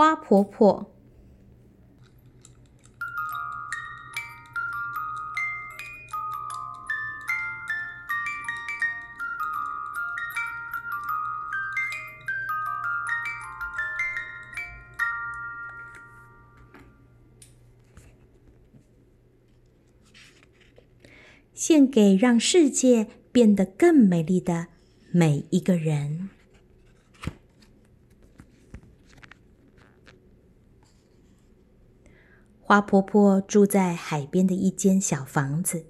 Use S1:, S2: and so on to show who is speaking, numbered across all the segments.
S1: 花婆婆。献给让世界变得更美丽的每一个人。花婆婆住在海边的一间小房子，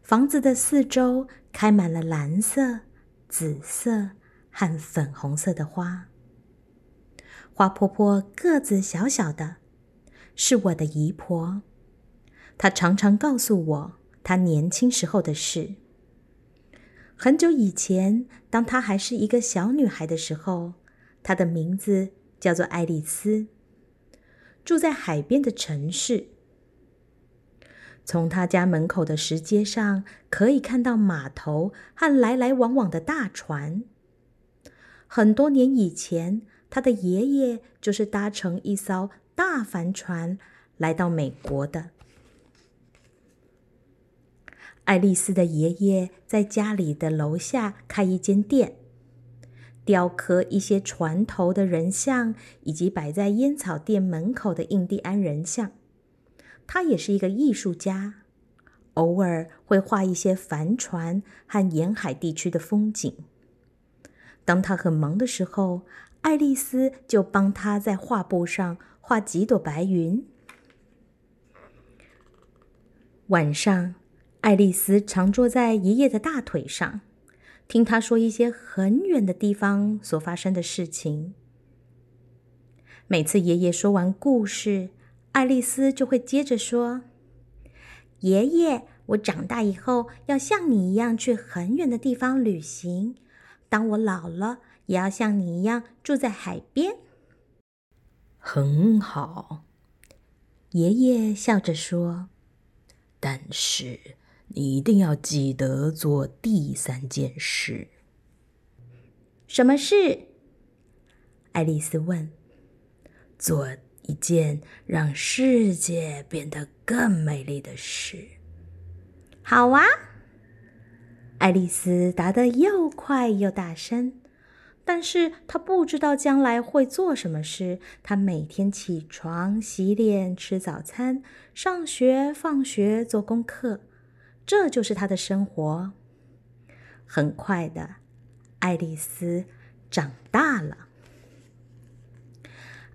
S1: 房子的四周开满了蓝色、紫色和粉红色的花。花婆婆个子小小的，是我的姨婆，她常常告诉我。她年轻时候的事。很久以前，当她还是一个小女孩的时候，她的名字叫做爱丽丝，住在海边的城市。从他家门口的石阶上，可以看到码头和来来往往的大船。很多年以前，他的爷爷就是搭乘一艘大帆船来到美国的。爱丽丝的爷爷在家里的楼下开一间店，雕刻一些船头的人像，以及摆在烟草店门口的印第安人像。他也是一个艺术家，偶尔会画一些帆船和沿海地区的风景。当他很忙的时候，爱丽丝就帮他在画布上画几朵白云。晚上。爱丽丝常坐在爷爷的大腿上，听他说一些很远的地方所发生的事情。每次爷爷说完故事，爱丽丝就会接着说：“爷爷，我长大以后要像你一样去很远的地方旅行。当我老了，也要像你一样住在海边。”
S2: 很好，
S1: 爷爷笑着说：“
S2: 但是。”你一定要记得做第三件事。
S1: 什么事？爱丽丝问。
S2: 做一件让世界变得更美丽的事。
S1: 好啊！爱丽丝答得又快又大声。但是她不知道将来会做什么事。她每天起床、洗脸、吃早餐、上学、放学、做功课。这就是她的生活。很快的，爱丽丝长大了。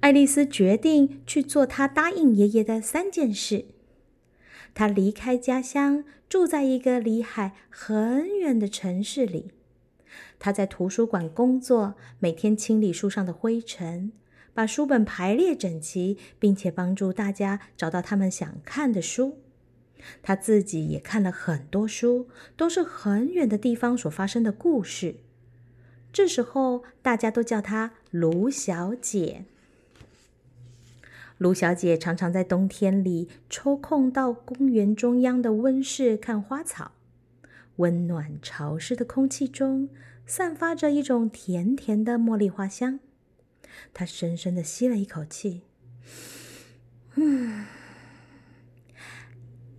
S1: 爱丽丝决定去做她答应爷爷的三件事。她离开家乡，住在一个离海很远的城市里。她在图书馆工作，每天清理书上的灰尘，把书本排列整齐，并且帮助大家找到他们想看的书。他自己也看了很多书，都是很远的地方所发生的故事。这时候，大家都叫她卢小姐。卢小姐常常在冬天里抽空到公园中央的温室看花草。温暖潮湿的空气中，散发着一种甜甜的茉莉花香。她深深的吸了一口气，嗯。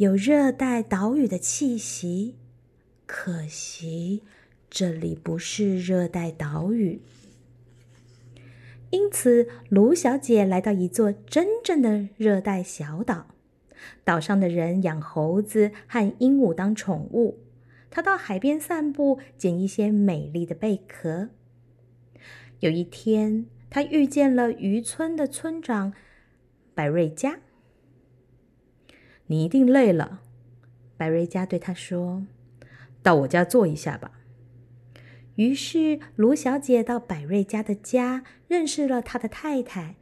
S1: 有热带岛屿的气息，可惜这里不是热带岛屿。因此，卢小姐来到一座真正的热带小岛。岛上的人养猴子和鹦鹉当宠物。她到海边散步，捡一些美丽的贝壳。有一天，她遇见了渔村的村长百瑞佳。
S2: 你一定累了，百瑞佳对他说：“到我家坐一下吧。”
S1: 于是卢小姐到百瑞家的家，认识了他的太太。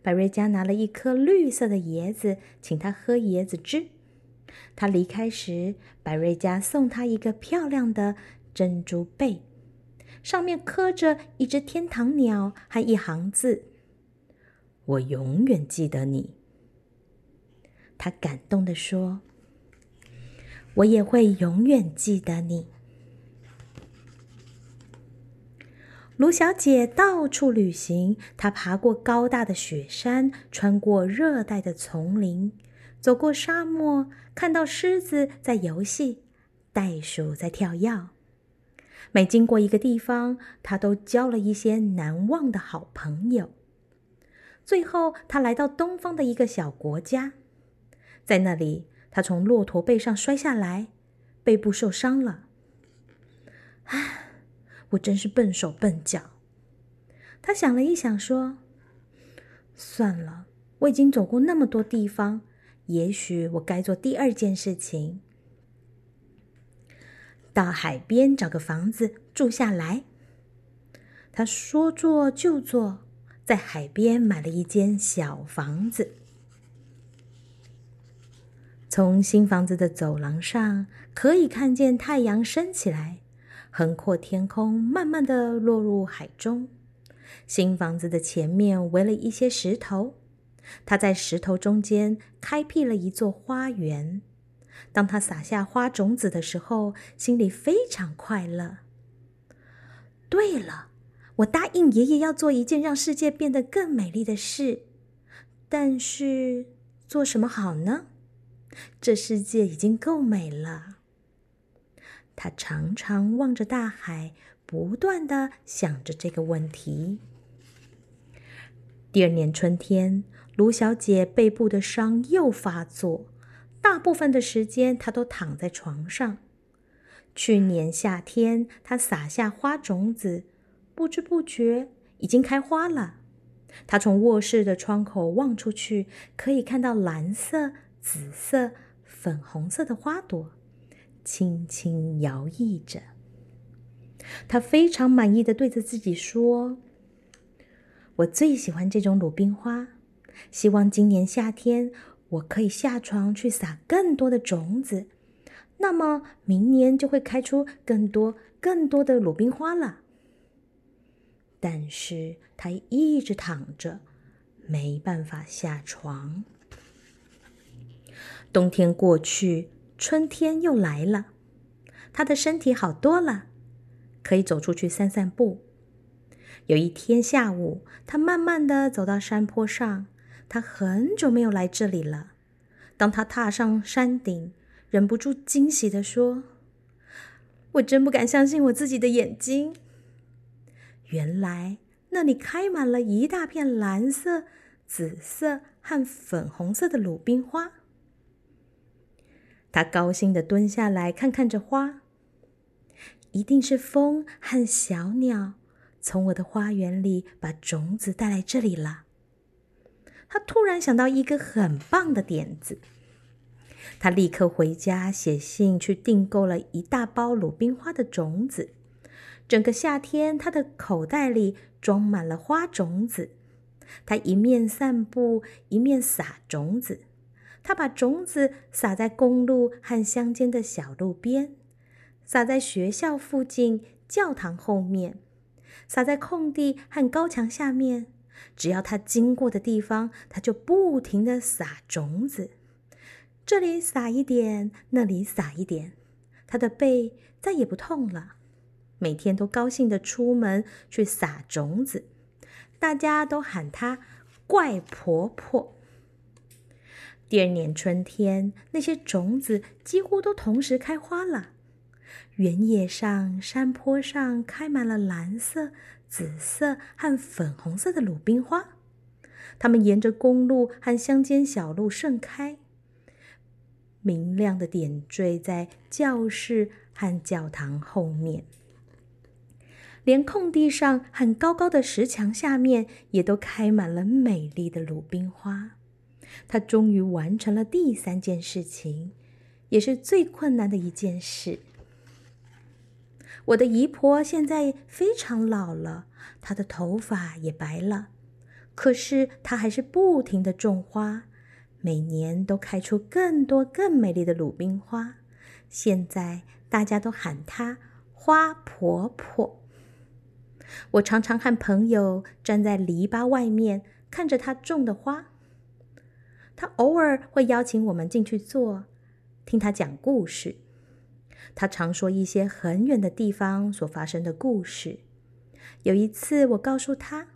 S1: 百瑞佳拿了一颗绿色的椰子，请他喝椰子汁。他离开时，百瑞佳送他一个漂亮的珍珠贝，上面刻着一只天堂鸟和一行字：“
S2: 我永远记得你。”
S1: 他感动的说：“我也会永远记得你。”卢小姐到处旅行，她爬过高大的雪山，穿过热带的丛林，走过沙漠，看到狮子在游戏，袋鼠在跳跃。每经过一个地方，她都交了一些难忘的好朋友。最后，她来到东方的一个小国家，在那里，他从骆驼背上摔下来，背部受伤了。唉。我真是笨手笨脚。他想了一想，说：“算了，我已经走过那么多地方，也许我该做第二件事情，到海边找个房子住下来。”他说做就做，在海边买了一间小房子。从新房子的走廊上，可以看见太阳升起来。横阔天空，慢慢的落入海中。新房子的前面围了一些石头，他在石头中间开辟了一座花园。当他撒下花种子的时候，心里非常快乐。对了，我答应爷爷要做一件让世界变得更美丽的事，但是做什么好呢？这世界已经够美了。他常常望着大海，不断的想着这个问题。第二年春天，卢小姐背部的伤又发作，大部分的时间她都躺在床上。去年夏天，她撒下花种子，不知不觉已经开花了。她从卧室的窗口望出去，可以看到蓝色、紫色、粉红色的花朵。轻轻摇曳着，他非常满意的对着自己说：“我最喜欢这种鲁冰花，希望今年夏天我可以下床去撒更多的种子，那么明年就会开出更多更多的鲁冰花了。”但是他一直躺着，没办法下床。冬天过去。春天又来了，他的身体好多了，可以走出去散散步。有一天下午，他慢慢的走到山坡上，他很久没有来这里了。当他踏上山顶，忍不住惊喜的说：“我真不敢相信我自己的眼睛！原来那里开满了一大片蓝色、紫色和粉红色的鲁冰花。”他高兴的蹲下来看看这花，一定是风和小鸟从我的花园里把种子带来这里了。他突然想到一个很棒的点子，他立刻回家写信去订购了一大包鲁冰花的种子。整个夏天，他的口袋里装满了花种子。他一面散步，一面撒种子。他把种子撒在公路和乡间的小路边，撒在学校附近、教堂后面，撒在空地和高墙下面。只要他经过的地方，他就不停的撒种子。这里撒一点，那里撒一点，他的背再也不痛了。每天都高兴的出门去撒种子，大家都喊他“怪婆婆”。第二年春天，那些种子几乎都同时开花了。原野上、山坡上开满了蓝色、紫色和粉红色的鲁冰花，它们沿着公路和乡间小路盛开，明亮的点缀在教室和教堂后面，连空地上和高高的石墙下面也都开满了美丽的鲁冰花。他终于完成了第三件事情，也是最困难的一件事。我的姨婆现在非常老了，她的头发也白了，可是她还是不停的种花，每年都开出更多更美丽的鲁冰花。现在大家都喊她花婆婆。我常常和朋友站在篱笆外面，看着她种的花。他偶尔会邀请我们进去坐，听他讲故事。他常说一些很远的地方所发生的故事。有一次，我告诉他，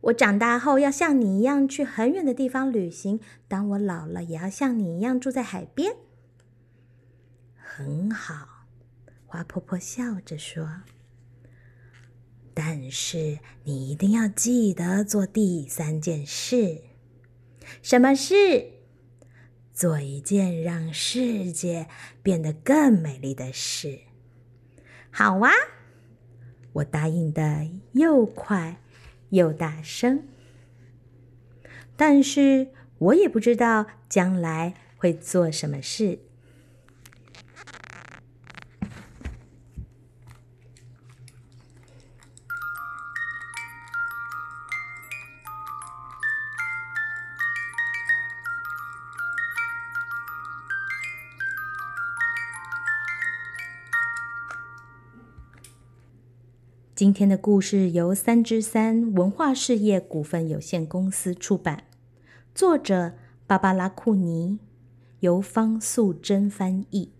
S1: 我长大后要像你一样去很远的地方旅行。当我老了，也要像你一样住在海边。很好，花婆婆笑着说。但是你一定要记得做第三件事。什么事？做一件让世界变得更美丽的事。好啊，我答应的又快又大声。但是我也不知道将来会做什么事。今天的故事由三之三文化事业股份有限公司出版，作者芭芭拉·库尼，由方素珍翻译。